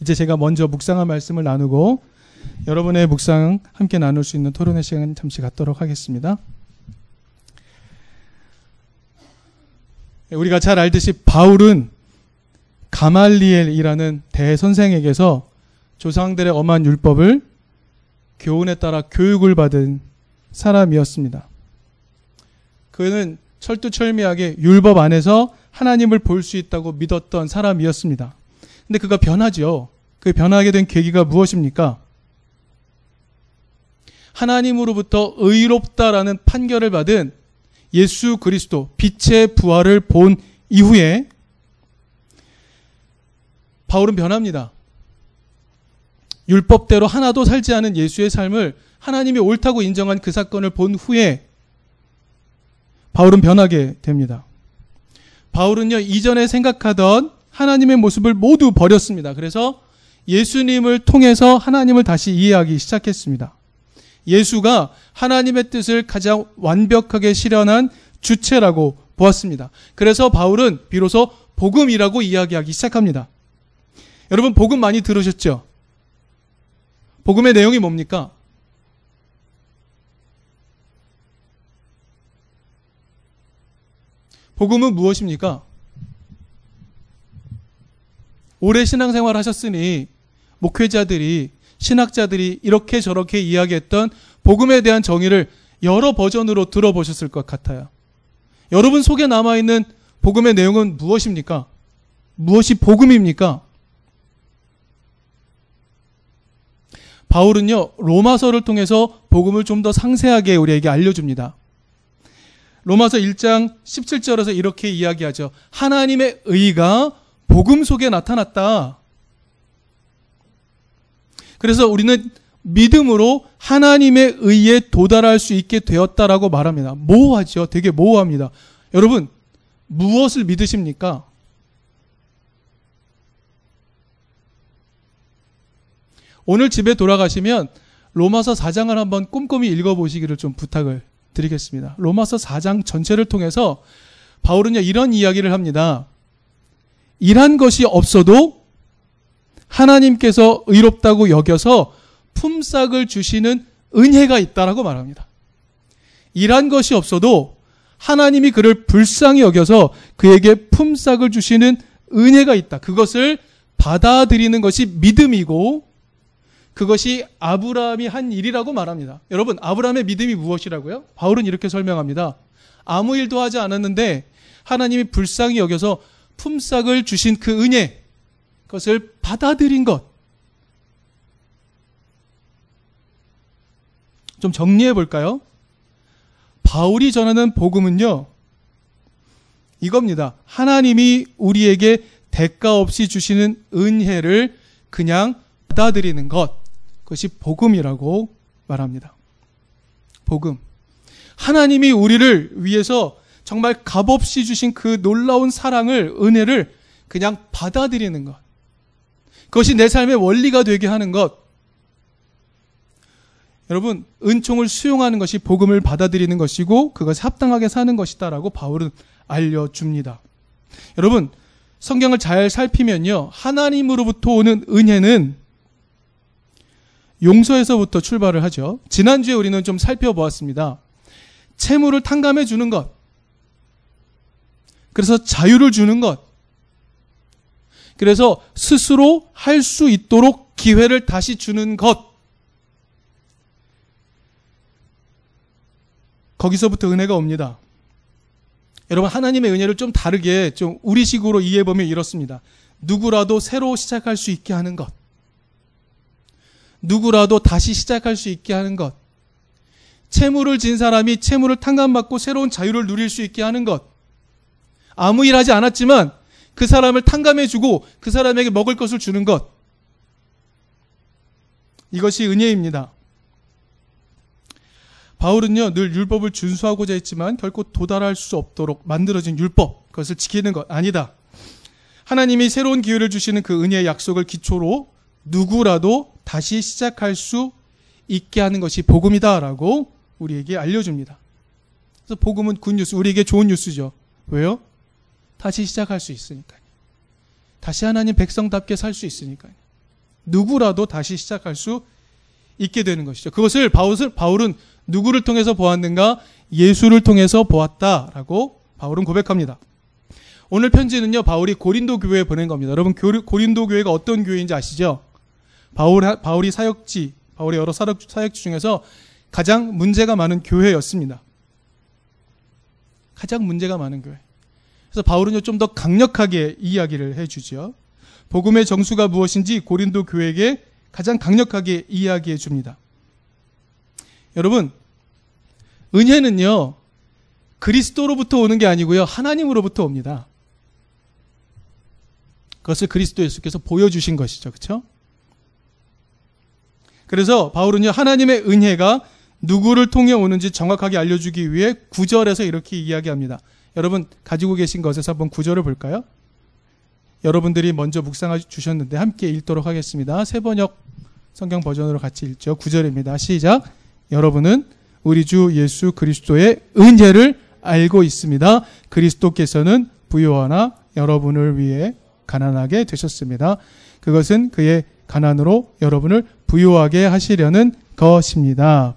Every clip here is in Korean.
이제 제가 먼저 묵상한 말씀을 나누고 여러분의 묵상 함께 나눌 수 있는 토론의 시간 잠시 갖도록 하겠습니다. 우리가 잘 알듯이 바울은 가말리엘이라는 대선생에게서 조상들의 엄한 율법을 교훈에 따라 교육을 받은 사람이었습니다. 그는 철두철미하게 율법 안에서 하나님을 볼 수 있다고 믿었던 사람이었습니다. 근데 그가 변하죠. 그 변하게 된 계기가 무엇입니까? 하나님으로부터 의롭다라는 판결을 받은 예수 그리스도 빛의 부활을 본 이후에 바울은 변합니다. 율법대로 하나도 살지 않은 예수의 삶을 하나님이 옳다고 인정한 그 사건을 본 후에 바울은 변하게 됩니다. 바울은요, 이전에 생각하던 하나님의 모습을 모두 버렸습니다. 그래서 예수님을 통해서 하나님을 다시 이해하기 시작했습니다. 예수가 하나님의 뜻을 가장 완벽하게 실현한 주체라고 보았습니다. 그래서 바울은 비로소 복음이라고 이야기하기 시작합니다. 여러분, 복음 많이 들으셨죠? 복음의 내용이 뭡니까? 복음은 무엇입니까? 오래 신앙생활 하셨으니 목회자들이 신학자들이 이렇게 저렇게 이야기했던 복음에 대한 정의를 여러 버전으로 들어보셨을 것 같아요. 여러분 속에 남아있는 복음의 내용은 무엇입니까? 무엇이 복음입니까? 바울은요, 로마서를 통해서 복음을 좀 더 상세하게 우리에게 알려줍니다. 로마서 1장 17절에서 이렇게 이야기하죠. 하나님의 의가 복음 속에 나타났다. 그래서 우리는 믿음으로 하나님의 의에 도달할 수 있게 되었다라고 말합니다. 모호하죠. 되게 모호합니다. 여러분, 무엇을 믿으십니까? 오늘 집에 돌아가시면 로마서 4장을 한번 꼼꼼히 읽어보시기를 좀 부탁을 드리겠습니다. 로마서 4장 전체를 통해서 바울은요, 이런 이야기를 합니다. 일한 것이 없어도 하나님께서 의롭다고 여겨서 품삯을 주시는 은혜가 있다라고 말합니다. 일한 것이 없어도 하나님이 그를 불쌍히 여겨서 그에게 품삯을 주시는 은혜가 있다. 그것을 받아들이는 것이 믿음이고 그것이 아브라함이 한 일이라고 말합니다. 여러분, 아브라함의 믿음이 무엇이라고요? 바울은 이렇게 설명합니다. 아무 일도 하지 않았는데 하나님이 불쌍히 여겨서 품삯을 주신 그 은혜, 그것을 받아들인 것. 좀 정리해 볼까요? 바울이 전하는 복음은요, 이겁니다. 하나님이 우리에게 대가 없이 주시는 은혜를 그냥 받아들이는 것. 그것이 복음이라고 말합니다. 복음. 하나님이 우리를 위해서 정말 값없이 주신 그 놀라운 사랑을, 은혜를 그냥 받아들이는 것. 그것이 내 삶의 원리가 되게 하는 것. 여러분, 은총을 수용하는 것이 복음을 받아들이는 것이고 그것이 합당하게 사는 것이다라고 바울은 알려줍니다. 여러분, 성경을 잘 살피면요. 하나님으로부터 오는 은혜는 용서에서부터 출발을 하죠. 지난주에 우리는 좀 살펴보았습니다. 채무를 탕감해 주는 것. 그래서 자유를 주는 것. 그래서 스스로 할 수 있도록 기회를 다시 주는 것. 거기서부터 은혜가 옵니다. 여러분, 하나님의 은혜를 좀 다르게, 좀 우리식으로 이해해보면 이렇습니다. 누구라도 새로 시작할 수 있게 하는 것. 누구라도 다시 시작할 수 있게 하는 것. 채무를 진 사람이 채무를 탕감받고 새로운 자유를 누릴 수 있게 하는 것. 아무 일 하지 않았지만 그 사람을 탕감해 주고 그 사람에게 먹을 것을 주는 것. 이것이 은혜입니다. 바울은요, 늘 율법을 준수하고자 했지만 결코 도달할 수 없도록 만들어진 율법, 그것을 지키는 것 아니다. 하나님이 새로운 기회를 주시는 그 은혜의 약속을 기초로 누구라도 다시 시작할 수 있게 하는 것이 복음이다라고 우리에게 알려줍니다. 그래서 복음은 굿뉴스, 우리에게 좋은 뉴스죠. 왜요? 다시 시작할 수 있으니까요. 다시 하나님 백성답게 살 수 있으니까요. 누구라도 다시 시작할 수 있게 되는 것이죠. 그것을 바울은, 바울은 누구를 통해서 보았는가? 예수를 통해서 보았다라고 바울은 고백합니다. 오늘 편지는요, 바울이 고린도 교회에 보낸 겁니다. 여러분, 고린도 교회가 어떤 교회인지 아시죠? 바울, 바울이 사역지, 바울의 여러 사역, 사역지 중에서 가장 문제가 많은 교회였습니다. 가장 문제가 많은 교회. 그래서 바울은요, 좀 더 강력하게 이야기를 해주죠. 복음의 정수가 무엇인지 고린도 교회에게 가장 강력하게 이야기해 줍니다. 여러분, 은혜는요, 그리스도로부터 오는 게 아니고요, 하나님으로부터 옵니다. 그것을 그리스도 예수께서 보여주신 것이죠. 그렇죠? 그래서 바울은요, 하나님의 은혜가 누구를 통해 오는지 정확하게 알려주기 위해 구절에서 이렇게 이야기합니다. 여러분 가지고 계신 것에서 한번 구절을 볼까요? 여러분들이 먼저 묵상해 주셨는데 함께 읽도록 하겠습니다. 세 번역 성경 버전으로 같이 읽죠. 구절입니다. 시작. 여러분은 우리 주 예수 그리스도의 은혜를 알고 있습니다. 그리스도께서는 부요하나 여러분을 위해 가난하게 되셨습니다. 그것은 그의 가난으로 여러분을 부요하게 하시려는 것입니다.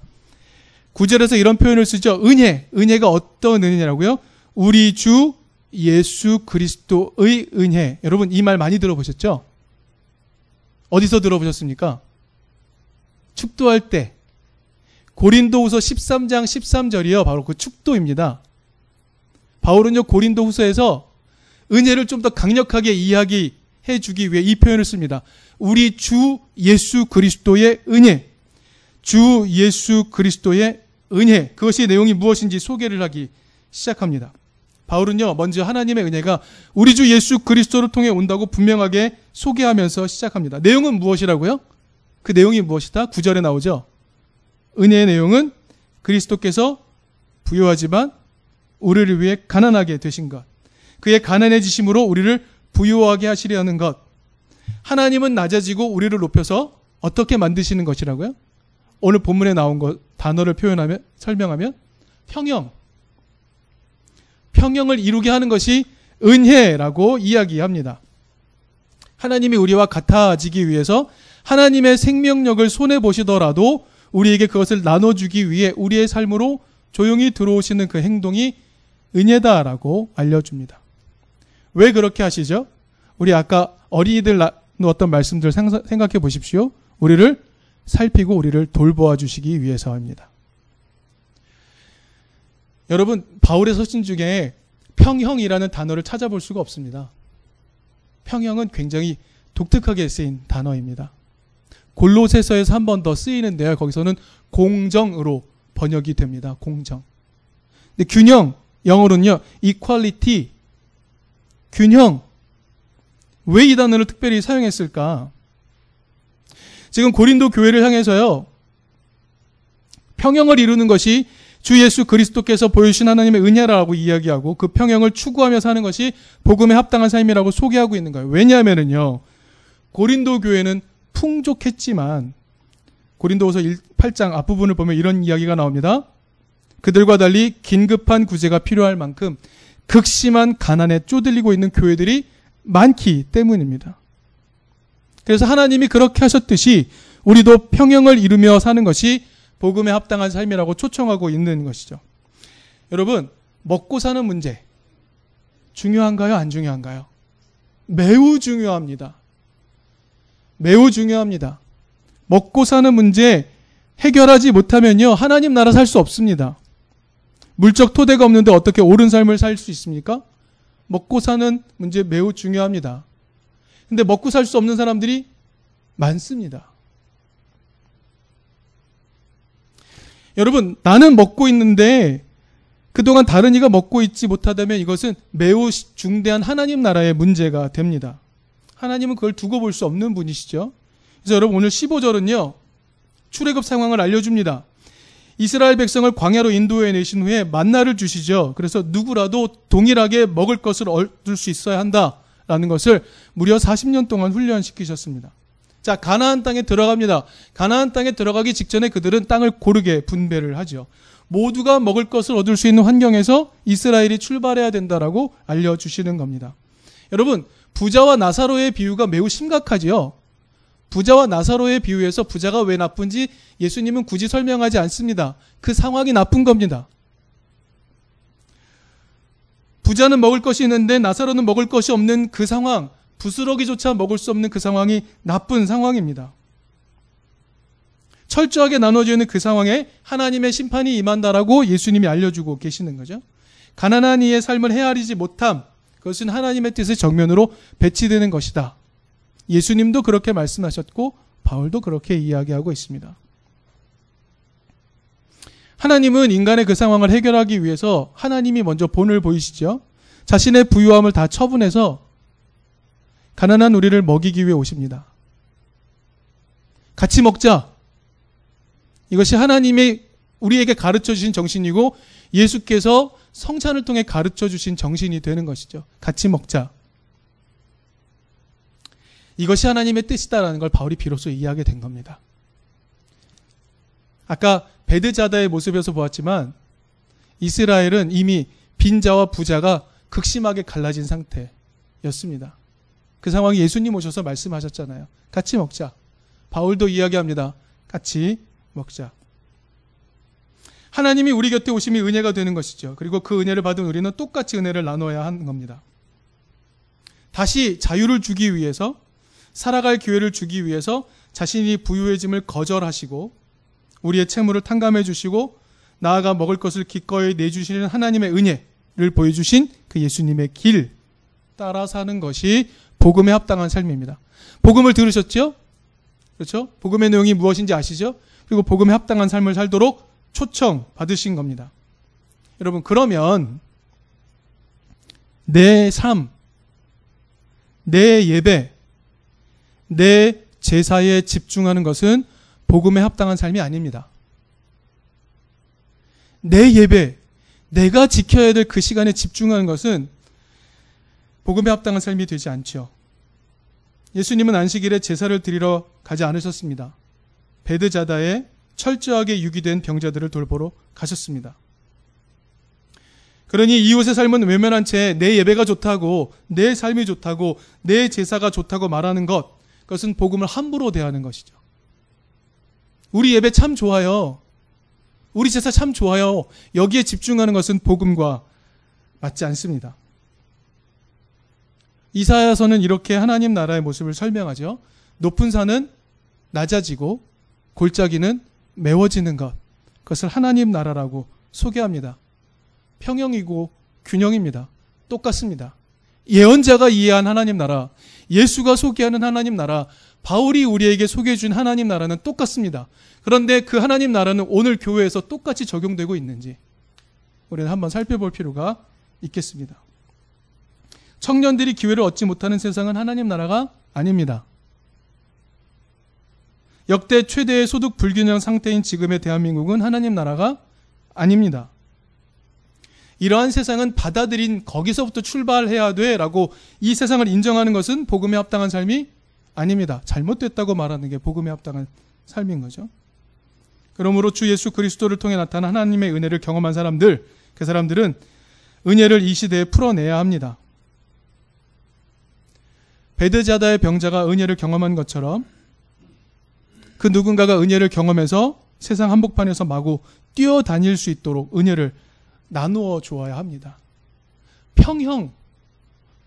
구절에서 이런 표현을 쓰죠. 은혜. 은혜가 어떤 은혜냐고요? 우리 주 예수 그리스도의 은혜. 여러분 이 말 많이 들어보셨죠? 어디서 들어보셨습니까? 축도할 때 고린도후서 13장 13절이요. 바로 그 축도입니다. 바울은요 고린도후서에서 은혜를 좀 더 강력하게 이야기해 주기 위해 이 표현을 씁니다. 우리 주 예수 그리스도의 은혜. 주 예수 그리스도의 은혜. 그것이 내용이 무엇인지 소개를 하기 시작합니다. 바울은요, 먼저 하나님의 은혜가 우리 주 예수 그리스도를 통해 온다고 분명하게 소개하면서 시작합니다. 내용은 무엇이라고요? 그 내용이 무엇이다? 구절에 나오죠. 은혜의 내용은 그리스도께서 부유하지만 우리를 위해 가난하게 되신 것. 그의 가난해지심으로 우리를 부유하게 하시려는 것. 하나님은 낮아지고 우리를 높여서 어떻게 만드시는 것이라고요? 오늘 본문에 나온 것 단어를 표현하면 설명하면 평형. 평형을 이루게 하는 것이 은혜라고 이야기합니다. 하나님이 우리와 같아지기 위해서 하나님의 생명력을 손해 보시더라도 우리에게 그것을 나눠주기 위해 우리의 삶으로 조용히 들어오시는 그 행동이 은혜다라고 알려줍니다. 왜 그렇게 하시죠? 우리 아까 어린이들 놓았던 말씀들 생각해 보십시오. 우리를 살피고 우리를 돌보아 주시기 위해서입니다. 여러분, 바울의 서신 중에 평형이라는 단어를 찾아볼 수가 없습니다. 평형은 굉장히 독특하게 쓰인 단어입니다. 골로새서에서 한 번 더 쓰이는데요. 거기서는 공정으로 번역이 됩니다. 공정. 근데 균형 영어로는요. equality 균형. 왜 이 단어를 특별히 사용했을까? 지금 고린도 교회를 향해서요. 평형을 이루는 것이 주 예수 그리스도께서 보여주신 하나님의 은혜라고 이야기하고 그 평형을 추구하며 사는 것이 복음에 합당한 삶이라고 소개하고 있는 거예요. 왜냐하면은요. 고린도 교회는 풍족했지만 고린도후서 8장 앞부분을 보면 이런 이야기가 나옵니다. 그들과 달리 긴급한 구제가 필요할 만큼 극심한 가난에 쪼들리고 있는 교회들이 많기 때문입니다. 그래서 하나님이 그렇게 하셨듯이 우리도 평형을 이루며 사는 것이 복음에 합당한 삶이라고 초청하고 있는 것이죠. 여러분, 먹고 사는 문제 중요한가요? 안 중요한가요? 매우 중요합니다. 매우 중요합니다. 먹고 사는 문제 해결하지 못하면요. 하나님 나라 살 수 없습니다. 물적 토대가 없는데 어떻게 옳은 삶을 살 수 있습니까? 먹고 사는 문제 매우 중요합니다. 근데 먹고 살 수 없는 사람들이 많습니다. 여러분, 나는 먹고 있는데 그동안 다른 이가 먹고 있지 못하다면 이것은 매우 중대한 하나님 나라의 문제가 됩니다. 하나님은 그걸 두고 볼 수 없는 분이시죠. 그래서 여러분 오늘 15절은요. 출애굽 상황을 알려줍니다. 이스라엘 백성을 광야로 인도해 내신 후에 만나를 주시죠. 그래서 누구라도 동일하게 먹을 것을 얻을 수 있어야 한다라는 것을 무려 40년 동안 훈련시키셨습니다. 자, 가나안 땅에 들어갑니다. 가나안 땅에 들어가기 직전에 그들은 땅을 고르게 분배를 하죠. 모두가 먹을 것을 얻을 수 있는 환경에서 이스라엘이 출발해야 된다라고 알려 주시는 겁니다. 여러분, 부자와 나사로의 비유가 매우 심각하지요. 부자와 나사로의 비유에서 부자가 왜 나쁜지 예수님은 굳이 설명하지 않습니다. 그 상황이 나쁜 겁니다. 부자는 먹을 것이 있는데 나사로는 먹을 것이 없는 그 상황, 부스러기조차 먹을 수 없는 그 상황이 나쁜 상황입니다. 철저하게 나눠져 있는 그 상황에 하나님의 심판이 임한다라고 예수님이 알려주고 계시는 거죠. 가난한 이의 삶을 헤아리지 못함, 그것은 하나님의 뜻의 정면으로 배치되는 것이다. 예수님도 그렇게 말씀하셨고 바울도 그렇게 이야기하고 있습니다. 하나님은 인간의 그 상황을 해결하기 위해서 하나님이 먼저 본을 보이시죠. 자신의 부유함을 다 처분해서 가난한 우리를 먹이기 위해 오십니다. 같이 먹자. 이것이 하나님이 우리에게 가르쳐 주신 정신이고 예수께서 성찬을 통해 가르쳐 주신 정신이 되는 것이죠. 같이 먹자. 이것이 하나님의 뜻이다라는 걸 바울이 비로소 이해하게 된 겁니다. 아까 베드자다의 모습에서 보았지만 이스라엘은 이미 빈자와 부자가 극심하게 갈라진 상태였습니다. 그 상황이 예수님 오셔서 말씀하셨잖아요. 같이 먹자. 바울도 이야기합니다. 같이 먹자. 하나님이 우리 곁에 오심이 은혜가 되는 것이죠. 그리고 그 은혜를 받은 우리는 똑같이 은혜를 나눠야 하는 겁니다. 다시 자유를 주기 위해서 살아갈 기회를 주기 위해서 자신이 부유해짐을 거절하시고 우리의 채무를 탕감해 주시고 나아가 먹을 것을 기꺼이 내주시는 하나님의 은혜를 보여주신 그 예수님의 길 따라 사는 것이 복음에 합당한 삶입니다. 복음을 들으셨죠? 그렇죠? 복음의 내용이 무엇인지 아시죠? 그리고 복음에 합당한 삶을 살도록 초청 받으신 겁니다. 여러분, 그러면 내 삶, 내 예배, 내 제사에 집중하는 것은 복음에 합당한 삶이 아닙니다. 내 예배, 내가 지켜야 될 그 시간에 집중하는 것은 복음에 합당한 삶이 되지 않죠. 예수님은 안식일에 제사를 드리러 가지 않으셨습니다. 베드자다에 철저하게 유기된 병자들을 돌보러 가셨습니다. 그러니 이웃의 삶은 외면한 채 내 예배가 좋다고, 내 삶이 좋다고, 내 제사가 좋다고 말하는 것, 그것은 복음을 함부로 대하는 것이죠. 우리 예배 참 좋아요. 우리 제사 참 좋아요. 여기에 집중하는 것은 복음과 맞지 않습니다. 이사야서는 이렇게 하나님 나라의 모습을 설명하죠. 높은 산은 낮아지고 골짜기는 메워지는 것. 그것을 하나님 나라라고 소개합니다. 평형이고 균형입니다. 똑같습니다. 예언자가 이해한 하나님 나라, 예수가 소개하는 하나님 나라, 바울이 우리에게 소개해 준 하나님 나라는 똑같습니다. 그런데 그 하나님 나라는 오늘 교회에서 똑같이 적용되고 있는지 우리는 한번 살펴볼 필요가 있겠습니다. 청년들이 기회를 얻지 못하는 세상은 하나님 나라가 아닙니다. 역대 최대의 소득 불균형 상태인 지금의 대한민국은 하나님 나라가 아닙니다. 이러한 세상은 받아들인 거기서부터 출발해야 돼 라고 이 세상을 인정하는 것은 복음에 합당한 삶이 아닙니다. 잘못됐다고 말하는 게 복음에 합당한 삶인 거죠. 그러므로 주 예수 그리스도를 통해 나타난 하나님의 은혜를 경험한 사람들, 그 사람들은 은혜를 이 시대에 풀어내야 합니다. 베드자다의 병자가 은혜를 경험한 것처럼 그 누군가가 은혜를 경험해서 세상 한복판에서 마구 뛰어다닐 수 있도록 은혜를 나누어 주어야 합니다. 평형,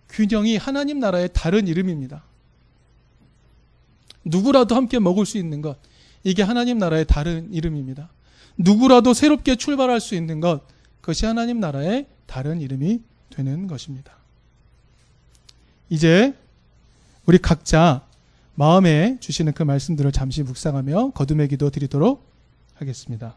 균형이 하나님 나라의 다른 이름입니다. 누구라도 함께 먹을 수 있는 것, 이게 하나님 나라의 다른 이름입니다. 누구라도 새롭게 출발할 수 있는 것, 그것이 하나님 나라의 다른 이름이 되는 것입니다. 이제 우리 각자 마음에 주시는 그 말씀들을 잠시 묵상하며 거듭의 기도 드리도록 하겠습니다.